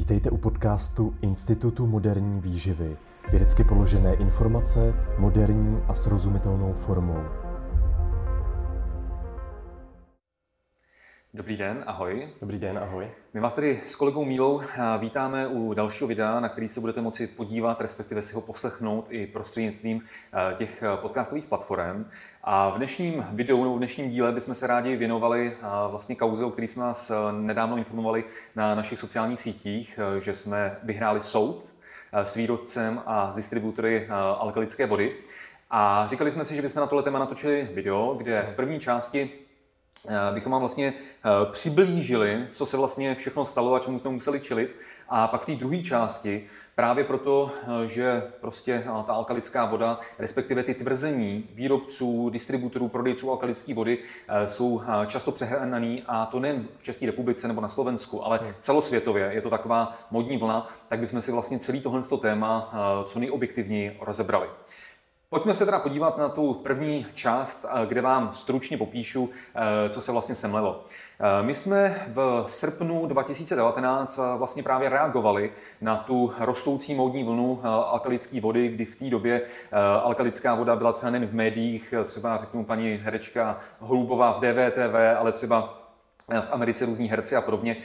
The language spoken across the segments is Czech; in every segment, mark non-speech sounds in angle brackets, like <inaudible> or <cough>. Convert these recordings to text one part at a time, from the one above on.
Vítejte u podcastu Institutu moderní výživy. Vědecky položené informace moderní a srozumitelnou formou. Dobrý den, ahoj. Dobrý den, ahoj. My vás tady s kolegou Mílou eh, vítáme u dalšího videa, na který se budete moci podívat, respektive si ho poslechnout i prostřednictvím eh, těch eh, podcastových platform. A v dnešním videu nebo v dnešním díle bychom se rádi věnovali vlastně kauze, o který jsme vás nedávno informovali na našich sociálních sítích, že jsme vyhráli soud s výrobcem a s distributory alkalické vody. A říkali jsme si, že bychom na tohle téma natočili video, kde v první části bychom vám vlastně eh, přiblížili, co se vlastně všechno stalo a čemu jsme museli čelit. A pak v té druhé části, právě proto, eh, že prostě ta alkalická voda, respektive ty tvrzení výrobců, distributorů, prodejců alkalické vody jsou často přehnaný a to nejen v České republice nebo na Slovensku, ale hmm. celosvětově. Je to taková modní vlna, tak bychom si vlastně celý tohle téma co nejobjektivněji rozebrali. Pojďme se teda podívat na tu první část, eh, kde vám stručně popíšu, eh, co se vlastně semlelo. Eh, my jsme v srpnu 2019 vlastně právě reagovali na tu rostoucí módní vlnu alkalické vody, kdy v té době alkalická voda byla třeba nejen v médiích, třeba řeknu paní herečka Holubová v DVTV, ale třeba v Americe různí herci a podobně,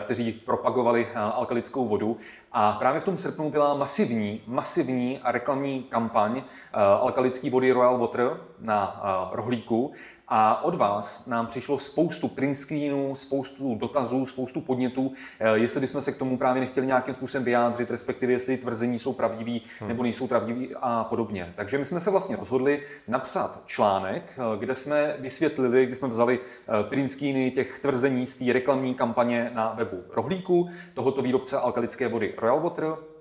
kteří propagovali alkalickou vodu. A právě v tom srpnu byla masivní, masivní reklamní kampaň uh, alkalické vody Royal Water na rohlíku. A od vás nám přišlo spoustu print screenů, spoustu dotazů, spoustu podnětů, uh, jestli bychom se k tomu právě nechtěli nějakým způsobem vyjádřit, respektive jestli tvrzení jsou pravdivý hmm. nebo nejsou pravdivý a podobně. Takže my jsme se vlastně rozhodli napsat článek, kde jsme vysvětlili, kde jsme vzali print screeny těch tvrzení z té reklamní kampaně na webu rohlíku, tohoto výrobce alkalické vody Royal Water.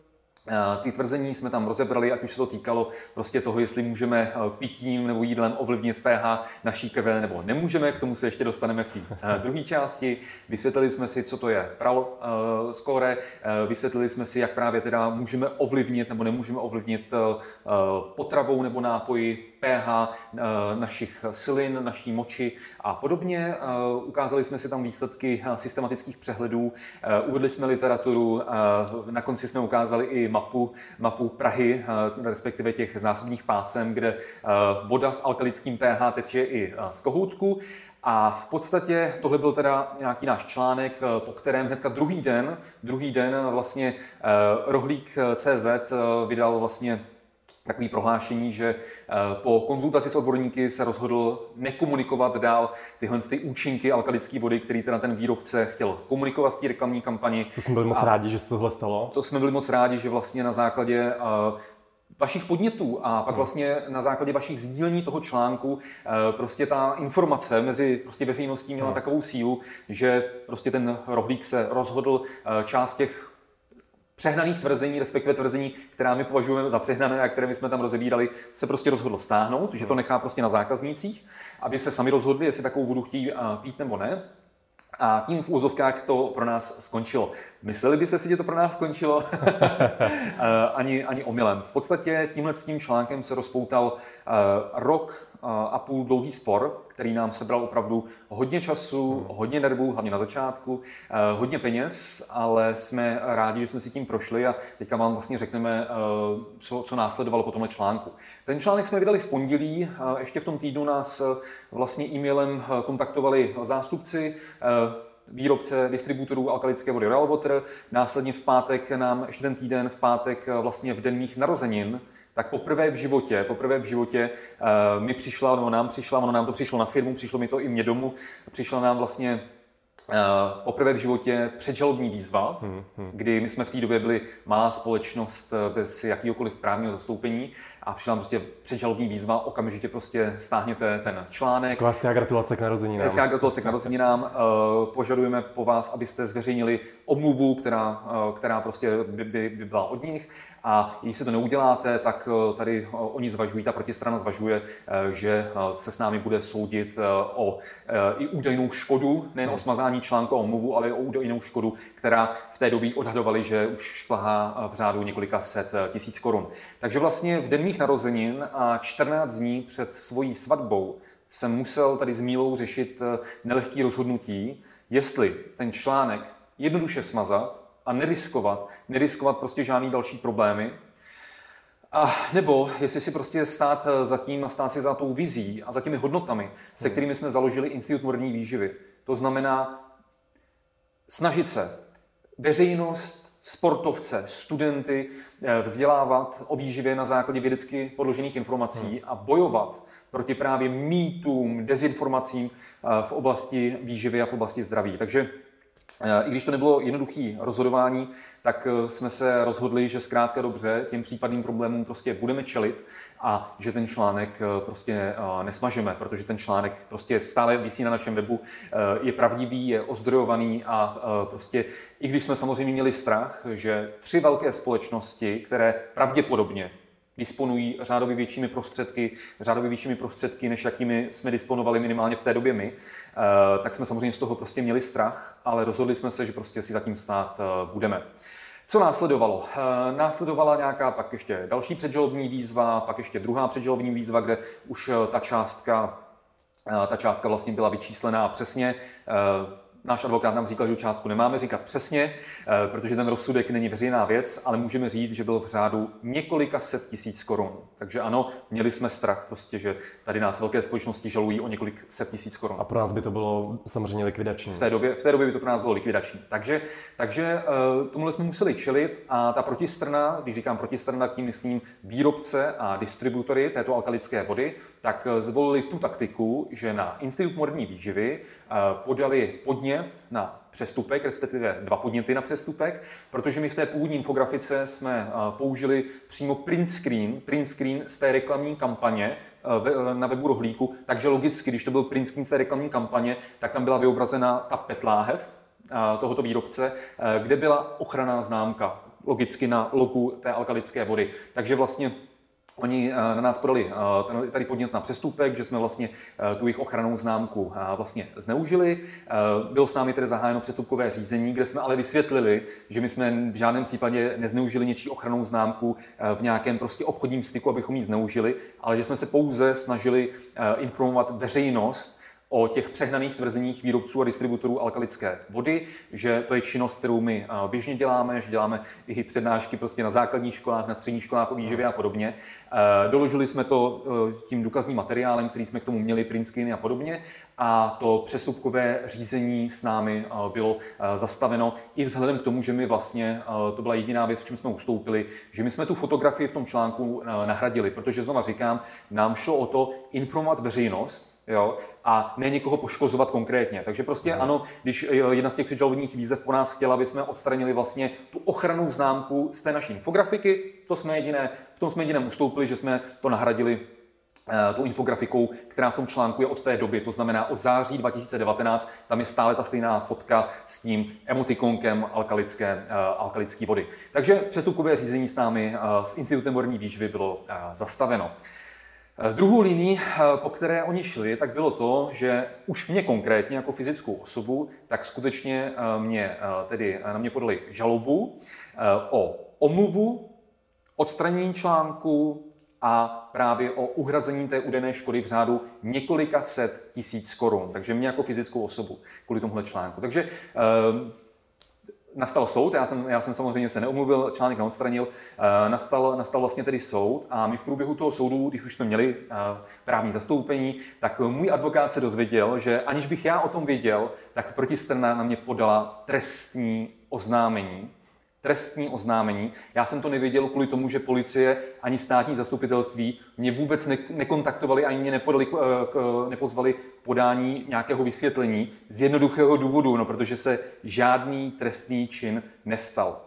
Ty tvrzení jsme tam rozebrali, ať už se to týkalo prostě toho, jestli můžeme eh, pitím nebo jídlem ovlivnit pH naší krve nebo nemůžeme, k tomu se ještě dostaneme v té eh, druhé části. Vysvětlili jsme si, co to je pral uh, vysvětlili jsme si, jak právě teda můžeme ovlivnit nebo nemůžeme ovlivnit potravou nebo nápoji pH eh, našich silin, naší moči a podobně. Eh, ukázali jsme si tam výsledky eh, systematických přehledů, uvedli jsme literaturu, na konci jsme ukázali i mapu, mapu Prahy, respektive těch zásobních pásem, kde voda s alkalickým pH teče i z kohoutku. A v podstatě tohle byl teda nějaký náš článek, po kterém hnedka druhý den, druhý den vlastně Rohlík CZ vydal vlastně takový prohlášení, že eh, po konzultaci s odborníky se rozhodl nekomunikovat dál tyhle ty účinky alkalické vody, který teda ten výrobce chtěl komunikovat v té reklamní kampani. To jsme byli moc rádi, že se tohle stalo. To jsme byli moc rádi, že vlastně na základě eh, vašich podnětů a pak hmm. vlastně na základě vašich sdílení toho článku eh, prostě ta informace mezi prostě veřejností měla hmm. takovou sílu, že prostě ten rohlík se rozhodl část těch přehnaných tvrzení, respektive tvrzení, která my považujeme za přehnané a které my jsme tam rozebírali, se prostě rozhodl stáhnout, že to nechá prostě na zákaznících, aby se sami rozhodli, jestli takovou vodu chtějí pít nebo ne. A tím v úzovkách to pro nás skončilo. Mysleli byste si, že to pro nás skončilo? <laughs> ani, ani omylem. V podstatě tímhle s tím článkem se rozpoutal uh, rok uh, a půl dlouhý spor, který nám sebral opravdu hodně času, hmm. hodně nervů, hlavně na začátku, hodně peněz, ale jsme rádi, že jsme si tím prošli a teďka vám vlastně řekneme, co, co následovalo po tomhle článku. Ten článek jsme vydali v pondělí, ještě v tom týdnu nás vlastně e-mailem kontaktovali zástupci výrobce distributorů alkalické vody Real Water. Následně v pátek nám, ještě ten týden, v pátek eh, vlastně v den mých narozenin, tak poprvé v životě, poprvé v životě uh, mi přišla, nebo nám přišla, ono nám to přišlo na firmu, přišlo mi to i mě domů, přišla nám vlastně poprvé v životě předžalobní výzva, hmm, hmm. kdy my jsme v té době byli malá společnost bez jakýkoliv právního zastoupení a přišla prostě předžalobní výzva, okamžitě prostě stáhněte ten článek. Hezká gratulace k narozeninám. Hezká gratulace k narozeninám. Eh, požadujeme po vás, abyste zveřejnili omluvu, která, eh, která prostě by, by, by byla od nich a když se to neuděláte, tak eh, tady oni zvažují, ta protistrana zvažuje, že se s námi bude soudit o i údajnou škodu, nejen o smazání článku a omluvu, ale o údajnou škodu, která v té době odhadovali, že už šplhá v řádu několika set tisíc korun. Takže vlastně v den mých narozenin a 14 dní před svojí svatbou jsem musel tady s Mílou řešit eh, nelehký rozhodnutí, jestli ten článek jednoduše smazat, a neriskovat, neriskovat prostě žádný další problémy, a nebo jestli si prostě stát za tím a stát si za tou vizí a za těmi hodnotami, se hmm. kterými jsme založili Institut moderní výživy. To znamená snažit se veřejnost, sportovce, studenty eh, vzdělávat o výživě na základě vědecky podložených informací hmm. a bojovat proti právě mýtům, dezinformacím eh, v oblasti výživy a v oblasti zdraví. Takže i když to nebylo jednoduché rozhodování, tak eh, jsme se rozhodli, že zkrátka dobře těm případným problémům prostě budeme čelit a že ten článek eh, prostě eh, nesmažeme, protože ten článek prostě stále visí na našem webu, je pravdivý, je ozdrojovaný a prostě i když jsme samozřejmě měli strach, že tři velké společnosti, které pravděpodobně disponují řádově většími prostředky, řádově většími prostředky, než jakými jsme disponovali minimálně v té době my, eh, tak jsme samozřejmě z toho prostě měli strach, ale rozhodli jsme se, že prostě si zatím stát eh, budeme. Co následovalo? Eh, následovala nějaká pak ještě další předžalobní výzva, pak ještě druhá předžalobní výzva, kde už ta částka, ta částka vlastně byla vyčíslená přesně náš advokát nám říkal, že částku nemáme říkat přesně, eh, protože ten rozsudek není veřejná věc, ale můžeme říct, že byl v řádu několika set tisíc korun. Takže ano, měli jsme strach prostě, že tady nás velké společnosti žalují o několik set tisíc korun. A pro nás by to bylo samozřejmě likvidační. V té době, v té době by to pro nás bylo likvidační. Takže, takže eh, tomu jsme museli čelit a ta protistrana, když říkám protistrana, tím myslím výrobce a distributory této alkalické vody, tak eh, zvolili tu taktiku, že na Institut moderní výživy podali podnět na přestupek, respektive dva podněty na přestupek, protože my v té původní infografice jsme eh, použili přímo print screen, print screen z té reklamní kampaně eh, na webu rohlíku, takže logicky, když to byl print screen z té reklamní kampaně, tak tam byla vyobrazena ta petláhev eh, tohoto výrobce, kde byla ochranná známka, logicky na logu té alkalické vody. Takže vlastně Oni eh, na nás podali eh, tady podnět na přestupek, že jsme vlastně eh, tu jejich ochranou známku vlastně zneužili. Bylo s námi tedy zahájeno přestupkové řízení, kde jsme ale vysvětlili, že my jsme v žádném případě nezneužili něčí ochranou známku v nějakém prostě obchodním styku, abychom ji zneužili, ale že jsme se pouze snažili informovat veřejnost o těch přehnaných tvrzeních výrobců a distributorů alkalické vody, že to je činnost, kterou my běžně děláme, že děláme i přednášky prostě na základních školách, na středních školách o výživě a podobně. Doložili jsme to e, tím důkazním materiálem, který jsme k tomu měli, print a podobně a to přestupkové řízení s námi bylo e, zastaveno i vzhledem k tomu, že my vlastně, e, to byla jediná věc, v čem jsme ustoupili, že my jsme tu fotografii v tom článku nahradili, protože znova říkám, nám šlo o to informovat veřejnost, jo, a ne někoho poškozovat konkrétně. Takže prostě no. ano, když eh, jedna z těch předžalobních výzev po nás chtěla, aby jsme odstranili vlastně tu ochranou známku z té naší infografiky, to jsme jediné, v tom jsme jediném ustoupili, že jsme to nahradili eh, tou infografikou, která v tom článku je od té doby, to znamená od září 2019, tam je stále ta stejná fotka s tím emotikonkem alkalické, uh, alkalické vody. Takže přestupkové řízení s námi s Institutem vodní výživy bylo zastaveno. Eh, druhou linií, eh, po které oni šli, tak bylo to, že už mě konkrétně jako fyzickou osobu, tak skutečně eh, mě, tedy na mě podali žalobu o omluvu, odstranění článku a právě o uhrazení té údené škody v řádu několika set tisíc korun. Takže mě jako fyzickou osobu kvůli tomuhle článku. Takže nastal soud, já jsem, já jsem samozřejmě se neumluvil, článek neodstranil, uh, nastal, nastal vlastně tedy soud a my v průběhu toho soudu, když už jsme měli uh, právní zastoupení, tak můj advokát se dozvěděl, že aniž bych já o tom věděl, tak protistrana na mě podala trestní oznámení trestní oznámení. Já jsem to nevěděl kvůli tomu, že policie ani státní zastupitelství mě vůbec ne- nekontaktovali, ani mě nepodali, k, k, nepozvali podání nějakého vysvětlení z jednoduchého důvodu, no, protože se žádný trestný čin nestal.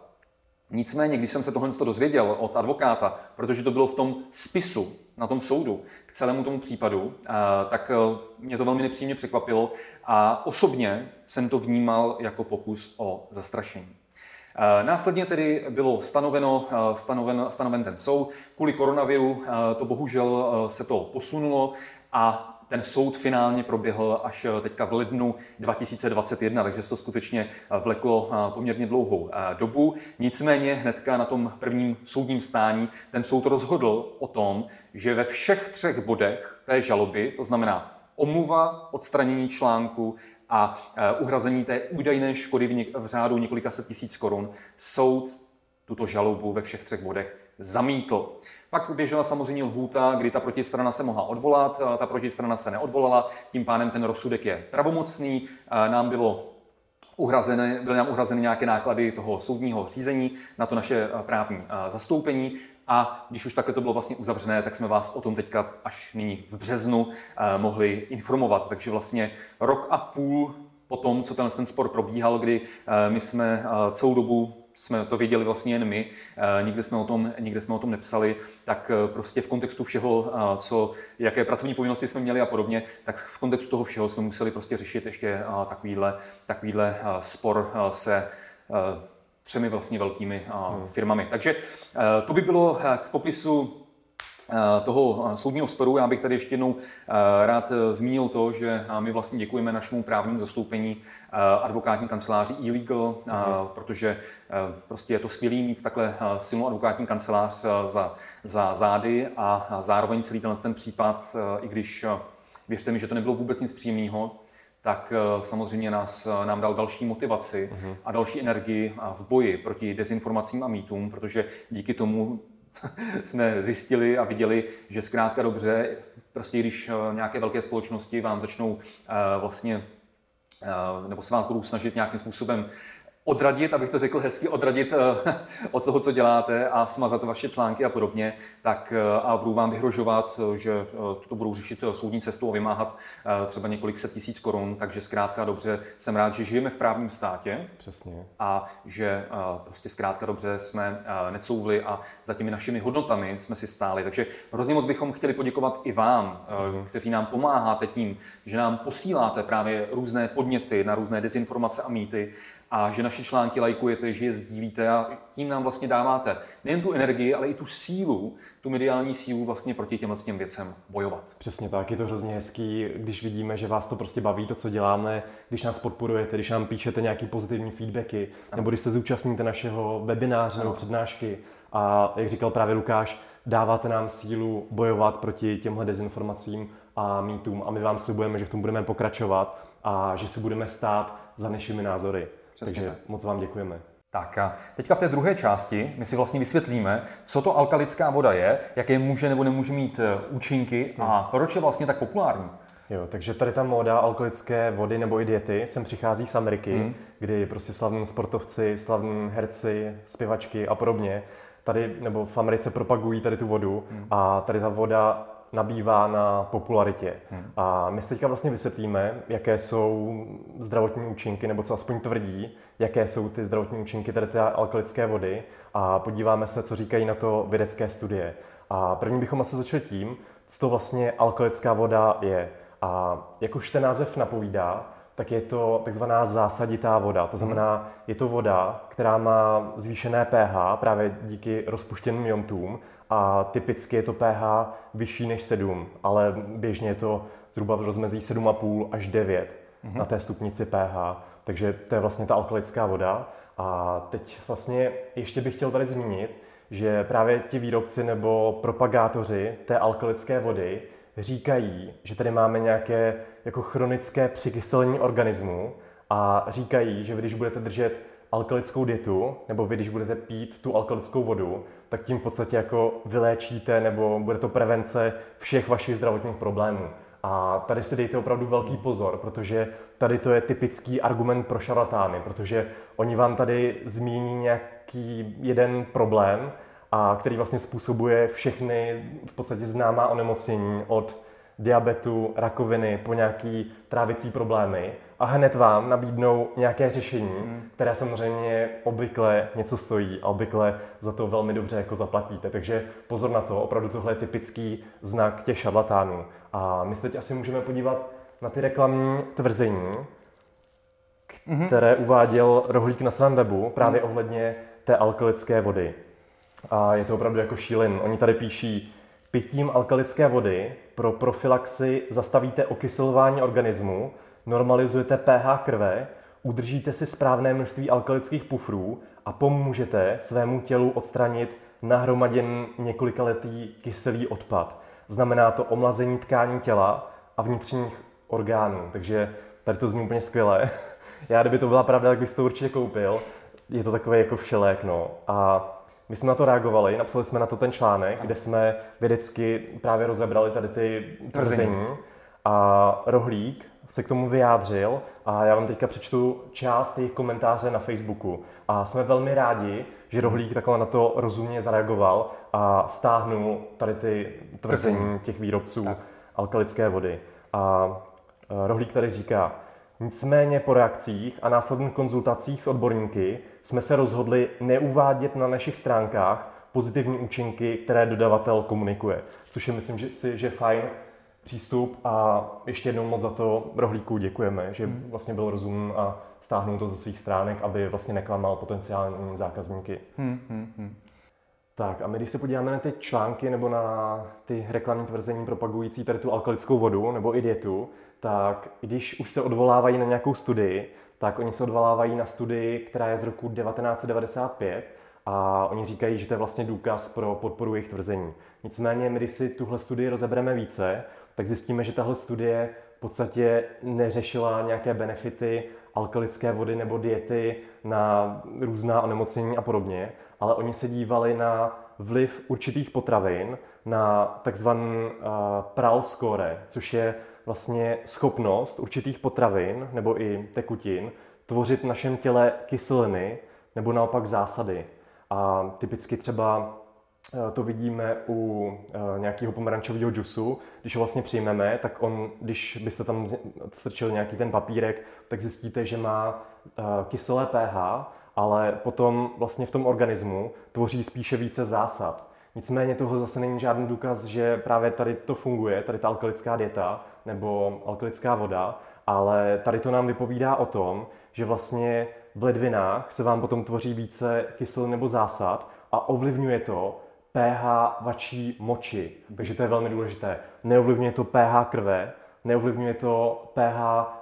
Nicméně, když jsem se tohle dozvěděl od advokáta, protože to bylo v tom spisu na tom soudu k celému tomu případu, tak e, mě to velmi nepříjemně překvapilo a osobně jsem to vnímal jako pokus o zastrašení. Eh, následně tedy bylo stanoveno, eh, stanoven, stanoven ten soud. Kvůli koronaviru eh, to bohužel se to posunulo a ten soud finálně proběhl až teďka v lednu 2021, takže se to skutečně vleklo poměrně dlouhou dobu. Nicméně hnedka na tom prvním soudním stání ten soud rozhodl o tom, že ve všech třech bodech té žaloby, to znamená omluva, odstranění článku a uhrazení té údajné škody v, něk- v řádu několika set tisíc korun, soud tuto žalobu ve všech třech bodech zamítl. Pak běžela samozřejmě lhůta, kdy ta protistrana se mohla odvolat, ta protistrana se neodvolala, tím pádem ten rozsudek je pravomocný. Nám bylo uhrazené, byly nám uhrazeny nějaké náklady toho soudního řízení na to naše právní zastoupení. A když už takhle to bylo vlastně uzavřené, tak jsme vás o tom teďka až nyní v březnu mohli informovat. Takže vlastně rok a půl po tom, co ten, ten spor probíhal, kdy my jsme celou dobu jsme to věděli vlastně jen my, eh, nikdy jsme o tom, nikdy jsme o tom nepsali, tak eh, prostě v kontextu všeho, eh, co, jaké pracovní povinnosti jsme měli a podobně, tak v kontextu toho všeho jsme museli prostě řešit ještě takovýhle, takovýhle spor se třemi vlastně velkými firmami. Takže to by bylo k popisu Eh, toho soudního sporu. Já bych tady ještě jednou eh, rád zmínil to, že my vlastně děkujeme našemu právnímu zastoupení advokátní kanceláři e-legal, mhm. protože prostě je to skvělý mít takhle silnou advokátní kancelář za, za zády a zároveň celý tenhle ten případ, i když věřte mi, že to nebylo vůbec nic příjemného, tak samozřejmě nás, nám dal další motivaci uh-huh. a další energii v boji proti dezinformacím a mýtům, protože díky tomu <laughs> jsme zjistili a viděli, že zkrátka dobře, prostě když eh, nějaké velké společnosti vám začnou eh, vlastně eh, nebo se vás budou snažit nějakým způsobem odradit, abych to řekl hezky, odradit eh, <laughs> od toho, co děláte a smazat vaše články a podobně, tak eh, a budou vám vyhrožovat, eh, že to budou řešit soudní cestou a vymáhat třeba několik set tisíc korun, takže zkrátka dobře jsem rád, že žijeme v právním státě. Přesně. A že prostě zkrátka dobře jsme necouvli a za těmi našimi hodnotami jsme si stáli. Takže hrozně moc bychom chtěli poděkovat i vám, mm. kteří nám pomáháte tím, že nám posíláte právě různé podněty na různé dezinformace a mýty a že naše články lajkujete, že je sdílíte a tím nám vlastně dáváte nejen tu energii, ale i tu sílu, tu mediální sílu vlastně proti těmhle těm věcem bojovat. Přesně tak, je to hrozně hezký, když vidíme, že vás to prostě baví, to, co děláme, když nás podporujete, když nám píšete nějaký pozitivní feedbacky, ano. nebo když se zúčastníte našeho webináře nebo přednášky a jak říkal právě Lukáš, dáváte nám sílu bojovat proti těmhle dezinformacím a mýtům a my vám slibujeme, že v tom budeme pokračovat a že se budeme stát za našimi názory. Přesně Takže tak. moc vám děkujeme. Tak a teďka v té druhé části my si vlastně vysvětlíme, co to alkalická voda je, jaké může nebo nemůže mít eh, účinky a proč je vlastně tak populární. Jo, takže tady ta móda alkoholické vody nebo i diety sem přichází z Ameriky, hmm. kdy prostě slavní sportovci, slavní herci, zpěvačky a podobně tady nebo v Americe propagují tady tu vodu hmm. a tady ta voda nabývá na popularitě. Hmm. A my si teďka vlastně vysvětlíme, jaké jsou zdravotní účinky, nebo co aspoň tvrdí, jaké jsou ty zdravotní účinky tady té alkalické vody a podíváme se, co říkají na to vědecké studie. A první bychom asi začali tím, co to vlastně alkalická voda je. A jak už ten název napovídá, tak je to takzvaná zásaditá voda. To znamená, je to voda, která má zvýšené pH právě díky rozpuštěným jontům a typicky je to pH vyšší než 7, ale běžně je to zhruba v rozmezí 7,5 až 9 mm-hmm. na té stupnici pH. Takže to je vlastně ta alkalická voda. A teď vlastně ještě bych chtěl tady zmínit, že právě ti výrobci nebo propagátoři té alkalické vody říkají, že tady máme nějaké jako chronické přikyselení organismu a říkají, že když budete držet alkalickou dietu, nebo vy, když budete pít tu alkalickou vodu, tak tím v podstatě jako vyléčíte, nebo bude to prevence všech vašich zdravotních problémů. A tady si dejte opravdu velký pozor, protože tady to je typický argument pro šarlatány, protože oni vám tady zmíní nějaký jeden problém, a který vlastně způsobuje všechny v podstatě známá onemocnění od diabetu, rakoviny po nějaký trávicí problémy a hned vám nabídnou nějaké řešení, mm. které samozřejmě obvykle něco stojí a obvykle za to velmi dobře jako zaplatíte. Takže pozor na to, opravdu tohle je typický znak těch šarlatánů. A my se teď asi můžeme podívat na ty reklamní tvrzení, mhm. které uváděl Rohlík na svém webu právě mm. ohledně té alkalické vody. A je to opravdu jako šílen. Oni tady píší, pitím alkalické vody pro profilaxi zastavíte okyselování organismu, normalizujete pH krve, udržíte si správné množství alkalických pufrů a pomůžete svému tělu odstranit nahromaděn letý kyselý odpad. Znamená to omlazení tkání těla a vnitřních orgánů. Takže tady to zní úplně skvěle. <laughs> Já, kdyby to byla pravda, tak bys to určitě koupil. Je to takový jako všelék, no. A my jsme na to reagovali, napsali jsme na to ten článek, kde jsme vědecky právě rozebrali tady ty tvrzení. A Rohlík se k tomu vyjádřil a já vám teďka přečtu část jejich komentáře na Facebooku. A jsme velmi rádi, že Rohlík takhle na to rozumně zareagoval a stáhnul tady ty tvrzení těch výrobců tak. alkalické vody. A e, Rohlík tady říká, Nicméně po reakcích a následných konzultacích s odborníky jsme se rozhodli neuvádět na našich stránkách pozitivní účinky, které dodavatel komunikuje. Což je, myslím, že, si, že fajn přístup a ještě jednou moc za to Rohlíku děkujeme, že hmm. vlastně byl rozumný a stáhnul to ze svých stránek, aby vlastně neklamal potenciální zákazníky. Hmm, hmm, hmm. Tak a my když se podíváme na ty články nebo na ty reklamní tvrzení propagující tady tu alkalickou vodu nebo i dietu, tak když už se odvolávají na nějakou studii, tak oni se odvolávají na studii, která je z roku 1995 a oni říkají, že to je vlastně důkaz pro podporu jejich tvrzení. Nicméně, my když si tuhle studii rozebereme více, tak zjistíme, že tahle studie v podstatě neřešila nějaké benefity alkalické vody nebo diety na různá onemocnění a podobně, ale oni se dívali na vliv určitých potravin na takzvaný uh, PRAL score, což je vlastně schopnost určitých potravin nebo i tekutin tvořit v našem těle kyseliny nebo naopak zásady. A typicky třeba eh, to vidíme u eh, nějakého pomerančového džusu. Když ho vlastně přijmeme, tak on, když byste tam strčili nějaký ten papírek, tak zjistíte, že má eh, kyselé pH, ale potom vlastně v tom organismu tvoří spíše více zásad. Nicméně tohle zase není žádný důkaz, že právě tady to funguje, tady ta alkalická dieta nebo alkalická voda, ale tady to nám vypovídá o tom, že vlastně v ledvinách se vám potom tvoří více kyselin nebo zásad a ovlivňuje to pH vaší moči. Takže to je velmi důležité. Neovlivňuje to pH krve, neovlivňuje to pH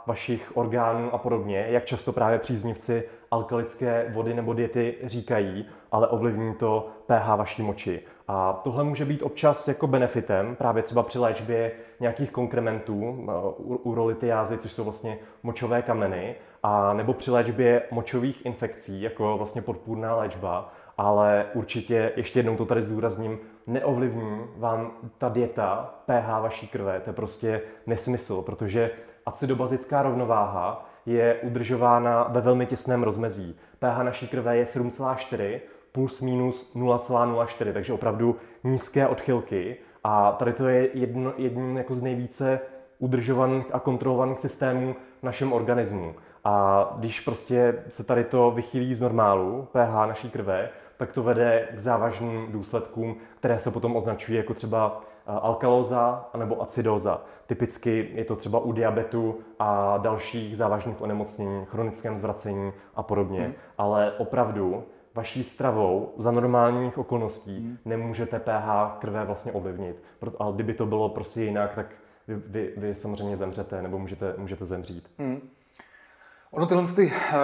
vašich orgánů a podobně, jak často právě příznivci alkalické vody nebo diety říkají, ale ovlivní to pH vaší moči. A tohle může být občas jako benefitem, právě třeba při léčbě nějakých konkrementů, urolitiázy, což jsou vlastně močové kameny, a nebo při léčbě močových infekcí, jako vlastně podpůrná léčba, ale určitě, ještě jednou to tady zdůrazním, neovlivní vám ta dieta pH vaší krve, to je prostě nesmysl, protože acidobazická rovnováha je udržována ve velmi těsném rozmezí. pH naší krve je 7,4 plus minus 0,04, takže opravdu nízké odchylky. A tady to je jedno, jedním jako z nejvíce udržovaných a kontrolovaných systémů v našem organismu. A když prostě se tady to vychýlí z normálu, pH naší krve, tak to vede k závažným důsledkům, které se potom označují jako třeba alkalóza nebo acidóza. Typicky je to třeba u diabetu a dalších závažných onemocnění, chronickém zvracení a podobně. Hmm. Ale opravdu vaší stravou za normálních okolností hmm. nemůžete pH krve vlastně ovlivnit. Ale kdyby to bylo prostě jinak, tak vy, vy, vy samozřejmě zemřete nebo můžete, můžete zemřít. Hmm. Ono tyhle, ty, eh,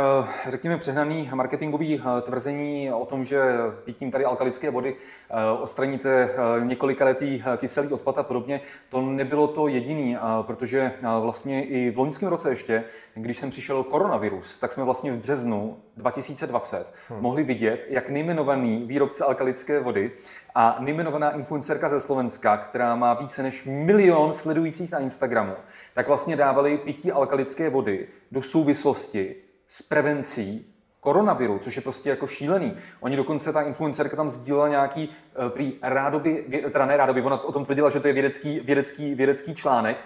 řekněme, přehnaný marketingový eh, tvrzení o tom, že pitím tady alkalické vody eh, odstraníte několikaletý kyselý odpad a podobně, to nebylo to jediný, protože vlastně i v loňském roce ještě, když jsem přišel koronavirus, tak jsme vlastně v březnu 2020 hmm. mohli vidět, jak nejmenovaný výrobce alkalické vody a nejmenovaná influencerka ze Slovenska, která má více než milion sledujících na Instagramu, tak vlastně dávali pití alkalické vody do souvislosti s prevencí koronaviru, což je prostě jako šílený. Oni dokonce, ta influencerka tam sdílela nějaký prý rádoby, teda ne rádoby, ona o tom tvrdila, že to je vědecký, vědecký, vědecký článek,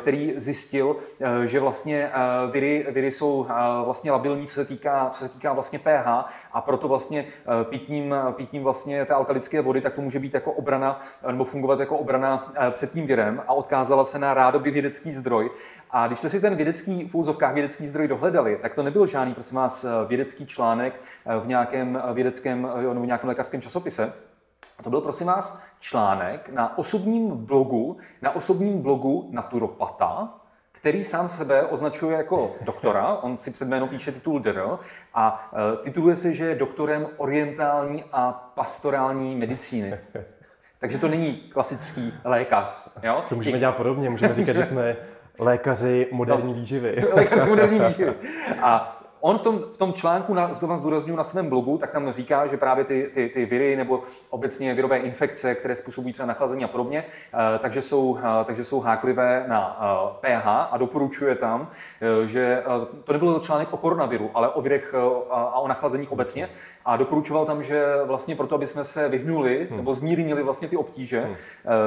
který zjistil, uh, že vlastně viry, viry jsou vlastně labilní, co se týká, co se týká vlastně pH a proto vlastně pitím, pitím vlastně té alkalické vody, tak to může být jako obrana, nebo fungovat jako obrana před tím virem a odkázala se na rádoby vědecký zdroj. A když jste si ten vědecký, v úzovkách vědecký zdroj dohledali, tak to nebyl žádný, prosím vás, vědecký článek eh, v nějakém eh, vědeckém eh, nebo nějakém lékařském časopise. To byl, prosím vás, článek na osobním blogu, na osobním blogu naturopata, který sám sebe označuje jako doktora, on si před jméno píše titul DR a tituluje se, že je doktorem orientální a pastorální medicíny. Takže to není klasický lékař. Jo? To můžeme dělat podobně, můžeme říkat, že <laughs> jsme Lékaři moderní no. výživy. Lékaři moderní výživy. <laughs> A on v tom, v tom článku, na, znovu zdůraznuju na svém blogu, tak tam říká, že právě ty, ty, ty viry nebo obecně virové infekce, které způsobují třeba nachlazení a podobně, uh, takže, jsou, uh, takže jsou háklivé na uh, pH a doporučuje tam, že to nebyl článek o koronaviru, ale o virech a o nachlazeních obecně. A doporučoval tam, že vlastně proto, aby jsme se vyhnuli hmm. nebo zmírnili vlastně ty obtíže hmm.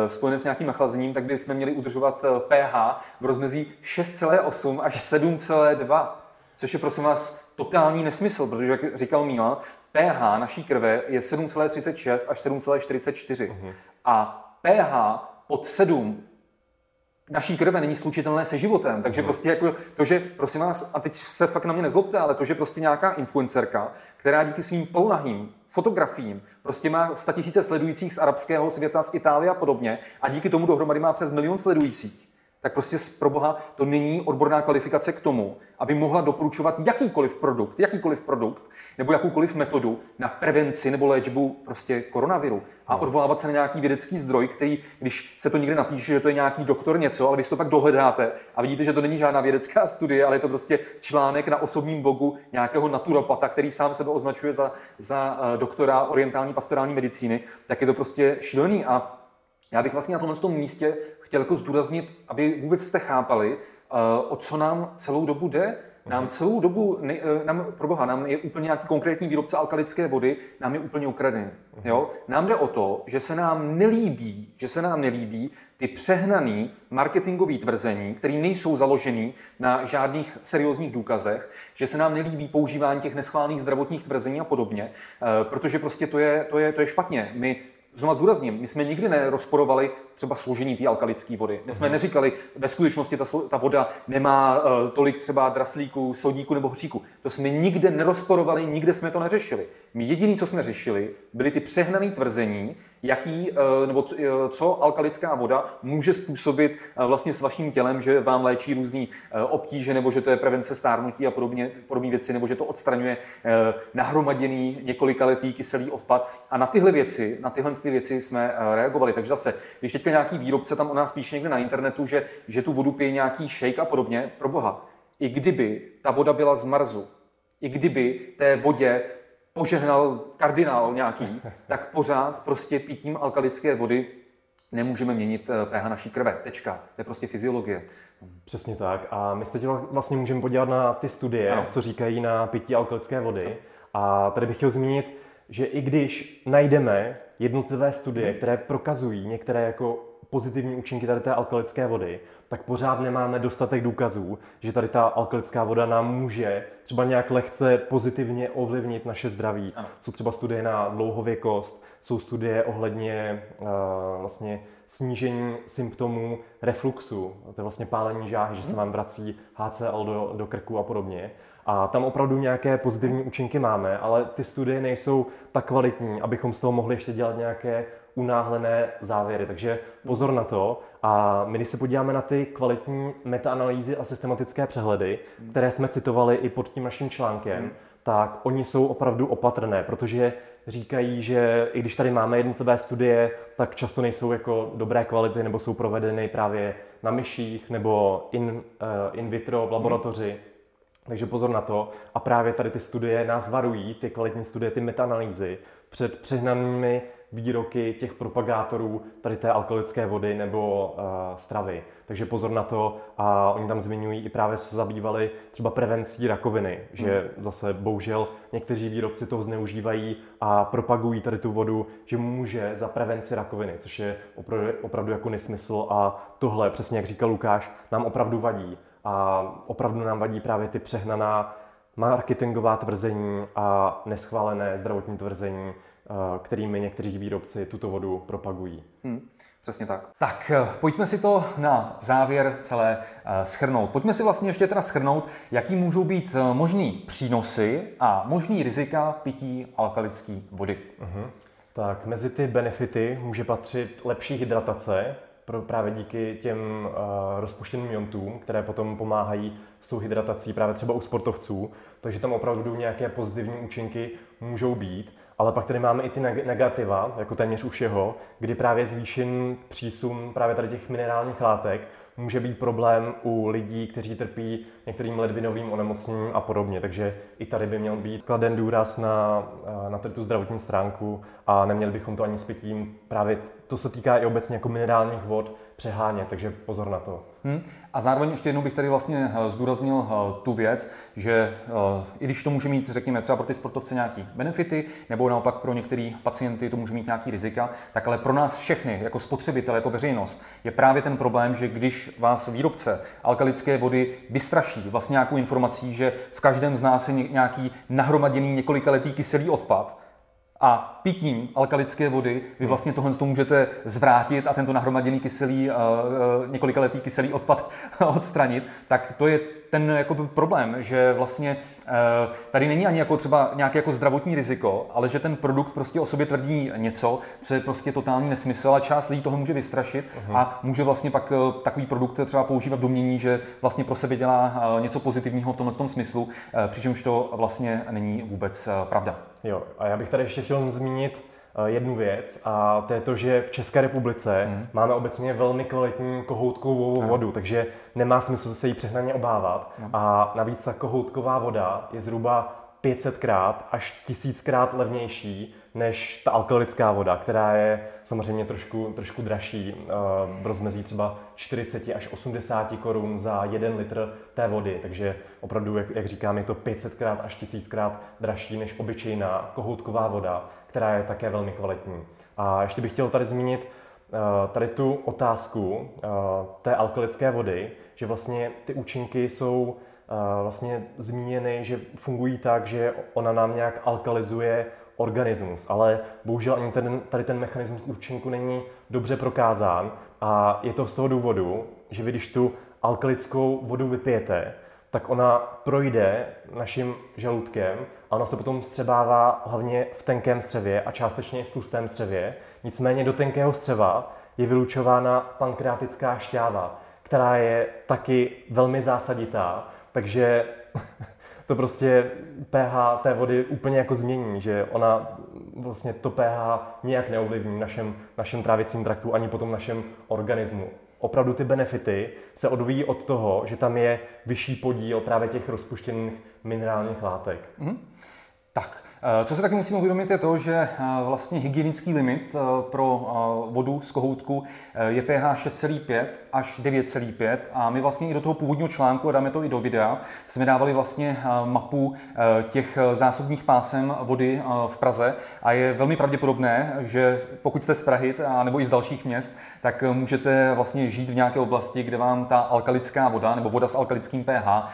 spojené s nějakým nachlazením, tak by jsme měli udržovat pH v rozmezí 6,8 až 7,2 což je prosím vás totální nesmysl, protože jak říkal Míla, pH naší krve je 7,36 až 7,44 uh-huh. a pH pod 7 naší krve není slučitelné se životem. Takže uh-huh. prostě jako to, že prosím vás, a teď se fakt na mě nezlobte, ale to, že prostě nějaká influencerka, která díky svým polnahým fotografiím prostě má tisíce sledujících z arabského světa, z Itálie a podobně a díky tomu dohromady má přes milion sledujících tak prostě pro boha to není odborná kvalifikace k tomu, aby mohla doporučovat jakýkoliv produkt, jakýkoliv produkt nebo jakoukoliv metodu na prevenci nebo léčbu prostě koronaviru. A no. odvolávat se na nějaký vědecký zdroj, který, když se to někde napíše, že to je nějaký doktor něco, ale vy si to pak dohledáte a vidíte, že to není žádná vědecká studie, ale je to prostě článek na osobním blogu nějakého naturopata, který sám sebe označuje za, za uh, doktora orientální pastorální medicíny, tak je to prostě šílený. A já bych vlastně na tomhle tom místě chtěl jako zdůraznit, aby vůbec jste chápali, uh, o co nám celou dobu jde. Nám mhm. celou dobu, ne, eh, nám, pro boha, nám je úplně nějaký konkrétní výrobce alkalické vody, nám je úplně ukradený. Mhm. Jo? Nám jde o to, že se nám nelíbí, že se nám nelíbí ty přehnaný marketingové tvrzení, které nejsou založený na žádných seriózních důkazech, že se nám nelíbí používání těch neschválných zdravotních tvrzení a podobně, eh, protože prostě to je, to je, to je špatně. My Znovu zdůrazním, my jsme nikdy nerozporovali třeba složení té alkalické vody. My jsme mhm. neříkali, ve skutečnosti ta, ta voda nemá uh, tolik třeba draslíku, sodíku nebo hříku. To jsme nikde nerozporovali, nikde jsme to neřešili. My jediný, co jsme řešili, byly ty přehnané tvrzení, jaký, uh, nebo co, uh, co alkalická voda může způsobit uh, vlastně s vaším tělem, že vám léčí různé uh, obtíže, nebo že to je prevence stárnutí a podobně, podobné věci, nebo že to odstraňuje uh, nahromaděný několika letý kyselý odpad. A na tyhle věci, na tyhle ty věci jsme uh, reagovali. Takže zase, když teď teďka nějaký výrobce tam o nás píše někde na internetu, že, že tu vodu pije nějaký shake a podobně, pro boha. I kdyby ta voda byla z Marzu, i kdyby té vodě požehnal kardinál nějaký, <laughs> tak pořád prostě pitím alkalické vody nemůžeme měnit eh, pH naší krve. Tečka. To je prostě fyziologie. Přesně tak. A my se teď vlastně můžeme podívat na ty studie, ano. co říkají na pití alkalické vody. A tady bych chtěl zmínit, že i když najdeme jednotlivé studie, hmm. které prokazují některé jako pozitivní účinky tady té alkalické vody, tak pořád nemáme dostatek důkazů, že tady ta alkalická voda nám může třeba nějak lehce pozitivně ovlivnit naše zdraví. Ano. Jsou třeba studie na dlouhověkost, jsou studie ohledně uh, vlastně snížení symptomů refluxu, to je vlastně pálení žáhy, že se hmm. vám vrací HCl do, do krku a podobně. A tam opravdu nějaké pozitivní účinky máme, ale ty studie nejsou tak kvalitní, abychom z toho mohli ještě dělat nějaké unáhlené závěry. Takže pozor na to. A my, když se podíváme na ty kvalitní metaanalýzy a systematické přehledy, které jsme citovali i pod tím naším článkem, hmm. tak oni jsou opravdu opatrné, protože říkají, že i když tady máme jednotlivé studie, tak často nejsou jako dobré kvality nebo jsou provedeny právě na myších nebo in, uh, in vitro v laboratoři. Takže pozor na to. A právě tady ty studie nás varují, ty kvalitní studie, ty metaanalýzy, před přehnanými výroky těch propagátorů tady té alkoholické vody nebo uh, stravy. Takže pozor na to a oni tam zmiňují i právě se zabývali třeba prevencí rakoviny, že hmm. zase bohužel někteří výrobci toho zneužívají a propagují tady tu vodu, že může za prevenci rakoviny, což je opravdu, opravdu jako nesmysl a tohle, přesně jak říkal Lukáš, nám opravdu vadí a opravdu nám vadí právě ty přehnaná marketingová tvrzení a neschválené zdravotní tvrzení, eh, kterými někteří výrobci tuto vodu propagují. Hmm, přesně tak. Tak eh, pojďme si to na závěr celé eh, schrnout. Pojďme si vlastně ještě teda schrnout, jaký můžou být možný přínosy a možný rizika pití alkalické vody. Uh-huh. Tak mezi ty benefity může patřit lepší hydratace, právě díky těm uh, rozpuštěným iontům, které potom pomáhají s tou hydratací právě třeba u sportovců, takže tam opravdu nějaké pozitivní účinky můžou být. Ale pak tady máme i ty negativa, jako téměř u všeho, kdy právě zvýšený přísun právě tady těch minerálních látek může být problém u lidí, kteří trpí některým ledvinovým onemocněním a podobně. Takže i tady by měl být kladen důraz na, na tu zdravotní stránku a neměli bychom to ani s pitím. Právě to se týká i obecně jako minerálních vod, přehánět, takže pozor na to. Hmm. A zároveň ještě jednou bych tady vlastně eh, zdůraznil eh, tu věc, že eh, i když to může mít, řekněme, třeba pro ty sportovce nějaký benefity, nebo naopak pro některé pacienty to může mít nějaký rizika, tak ale pro nás všechny, jako spotřebitel, jako veřejnost, je právě ten problém, že když vás výrobce alkalické vody vystraší vlastně nějakou informací, že v každém z nás je nějaký nahromaděný několikaletý kyselý odpad, a pitím alkalické vody vy vlastně tohle to můžete zvrátit a tento nahromaděný kyselý, uh, uh, několikaletý kyselý odpad <laughs> odstranit, tak to je ten jakoby, problém, že vlastně uh, tady není ani jako třeba nějaké jako zdravotní riziko, ale že ten produkt prostě o sobě tvrdí něco, co je prostě totální nesmysl a část lidí toho může vystrašit uh-huh. a může vlastně pak takový produkt třeba používat v domění, že vlastně pro sebe dělá něco pozitivního v tomhle tom smyslu, přičemž to vlastně není vůbec pravda. Jo, a já bych tady ještě chtěl zmínit eh, jednu věc a to je to, že v České republice mm. máme obecně velmi kvalitní kohoutkovou mm. vodu, takže nemá smysl se jí přehnaně obávat. Mm. A navíc ta kohoutková voda je zhruba 500krát až 1000krát levnější než ta alkalická voda, která je samozřejmě trošku, trošku dražší, eh, v rozmezí třeba 40 až 80 korun za jeden litr té vody, takže opravdu, jak, jak říkám, je to 500krát až 1000krát dražší než obyčejná kohoutková voda, která je také velmi kvalitní. A ještě bych chtěl tady zmínit eh, tady tu otázku eh, té alkalické vody, že vlastně ty účinky jsou vlastně zmíněny, že fungují tak, že ona nám nějak alkalizuje organismus, ale bohužel ani ten, tady ten mechanismus účinku není dobře prokázán a je to z toho důvodu, že vy když tu alkalickou vodu vypijete, tak ona projde naším žaludkem a ona se potom střebává hlavně v tenkém střevě a částečně i v tlustém střevě. Nicméně do tenkého střeva je vylučována pankreatická šťáva, která je taky velmi zásaditá, takže <laughs> to prostě pH té vody úplně jako změní, že ona vlastně to pH nijak neovlivní v našem, našem trávicím traktu ani potom našem organismu. Opravdu ty benefity se odvíjí od toho, že tam je vyšší podíl právě těch rozpuštěných minerálních látek. Mm-hmm. Tak, co se taky musíme uvědomit je to, že eh, vlastně hygienický limit eh, pro vodu z kohoutku je pH 6,5 až 9,5 a my vlastně i do toho původního článku, a dáme to i do videa, jsme dávali vlastně mapu těch zásobních pásem vody v Praze a je velmi pravděpodobné, že pokud jste z Prahy a nebo i z dalších měst, tak můžete vlastně žít v nějaké oblasti, kde vám ta alkalická voda nebo voda s alkalickým pH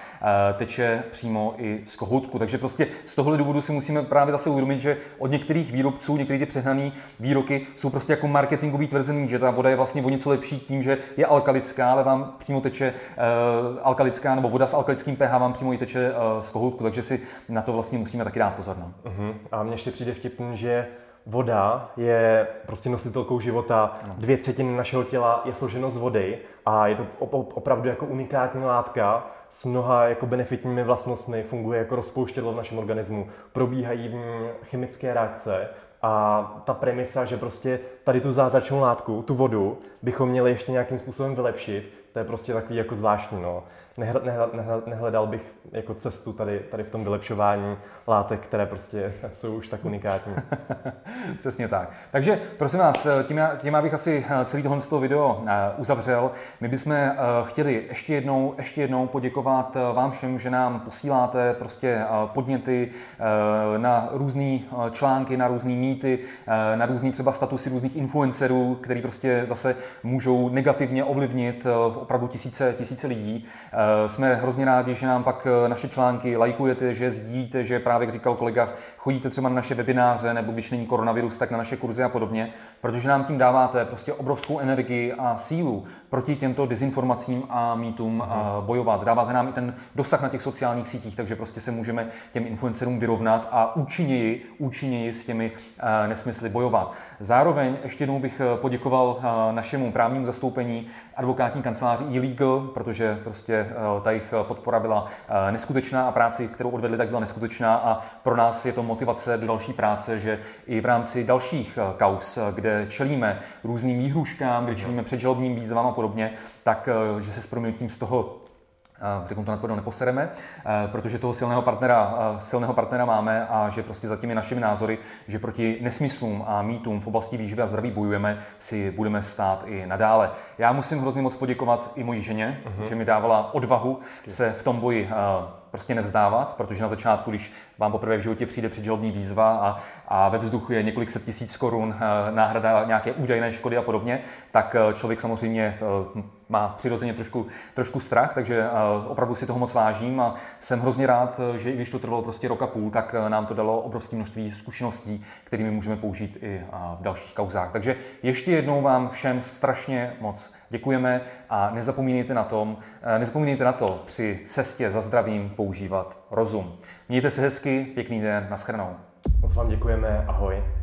teče přímo i z kohoutku. Takže prostě z tohohle důvodu si musíme právě právě zase uvědomit, že od některých výrobců některé ty přehnané výroky jsou prostě jako marketingový tvrzený, že ta voda je vlastně o něco lepší tím, že je alkalická, ale vám přímo teče uh, alkalická nebo voda s alkalickým pH vám přímo i teče uh, z kohoutku, takže si na to vlastně musíme taky dát pozor. No. Uh-huh. A mně ještě přijde vtipný, že voda je prostě nositelkou života. Dvě třetiny našeho těla je složeno z vody a je to opravdu jako unikátní látka s mnoha jako benefitními vlastnostmi, funguje jako rozpouštědlo v našem organismu, probíhají v ní chemické reakce a ta premisa, že prostě tady tu zázračnou látku, tu vodu, bychom měli ještě nějakým způsobem vylepšit, to je prostě takový jako zvláštní. No. Nehledal bych jako cestu tady, tady v tom vylepšování látek, které prostě <laughs> jsou už tak unikátní. <laughs> Přesně tak. Takže prosím vás, tím, já, tím já bych asi celý tohle toho video eh, uzavřel. My bychom eh, chtěli ještě jednou, ještě jednou poděkovat eh, vám všem, že nám posíláte prostě podněty na různé články, na různé mýty, na různé třeba statusy různých influencerů, který prostě zase můžou negativně ovlivnit opravdu tisíce, tisíce lidí. Eh, jsme hrozně rádi, že nám pak eh, naše články lajkujete, že sdílíte, že právě, jak říkal kolega, chodíte třeba na naše webináře, nebo když není koronavirus, tak na naše kurzy a podobně, protože nám tím dáváte prostě obrovskou energii a sílu proti těmto dezinformacím a mýtům mm. bojovat. Dáváte nám i ten dosah na těch sociálních sítích, takže prostě se můžeme těm influencerům vyrovnat a účinněji, účinněji s těmi nesmysly bojovat. Zároveň ještě jednou bych poděkoval našemu právnímu zastoupení advokátní kanceláři e-legal, protože prostě ta jejich podpora byla neskutečná a práci, kterou odvedli, tak byla neskutečná. A pro nás je to motivace do další práce, že i v rámci dalších kaus, kde čelíme různým výhruškám, kde čelíme předžalobním výzvám a podobně, tak že se s proměnutím z toho řeknu to nakonec neposereme, protože toho silného partnera, silného partnera máme a že prostě za těmi našimi názory, že proti nesmyslům a mýtům v oblasti výživy a zdraví bojujeme, si budeme stát i nadále. Já musím hrozně moc poděkovat i mojí ženě, uh-huh. že mi dávala odvahu se v tom boji prostě nevzdávat, protože na začátku, když vám poprvé v životě přijde předžalobní výzva a, a ve vzduchu je několik set tisíc korun eh, náhrada nějaké údajné škody a podobně, tak eh, člověk samozřejmě eh, má přirozeně trošku, trošku strach, takže opravdu si toho moc vážím a jsem hrozně rád, že i když to trvalo prostě roka půl, tak nám to dalo obrovské množství zkušeností, kterými můžeme použít i v dalších kauzách. Takže ještě jednou vám všem strašně moc děkujeme a nezapomínejte na, tom, nezapomínejte na to při cestě za zdravím používat rozum. Mějte se hezky, pěkný den, nashledanou. Moc vám děkujeme, ahoj.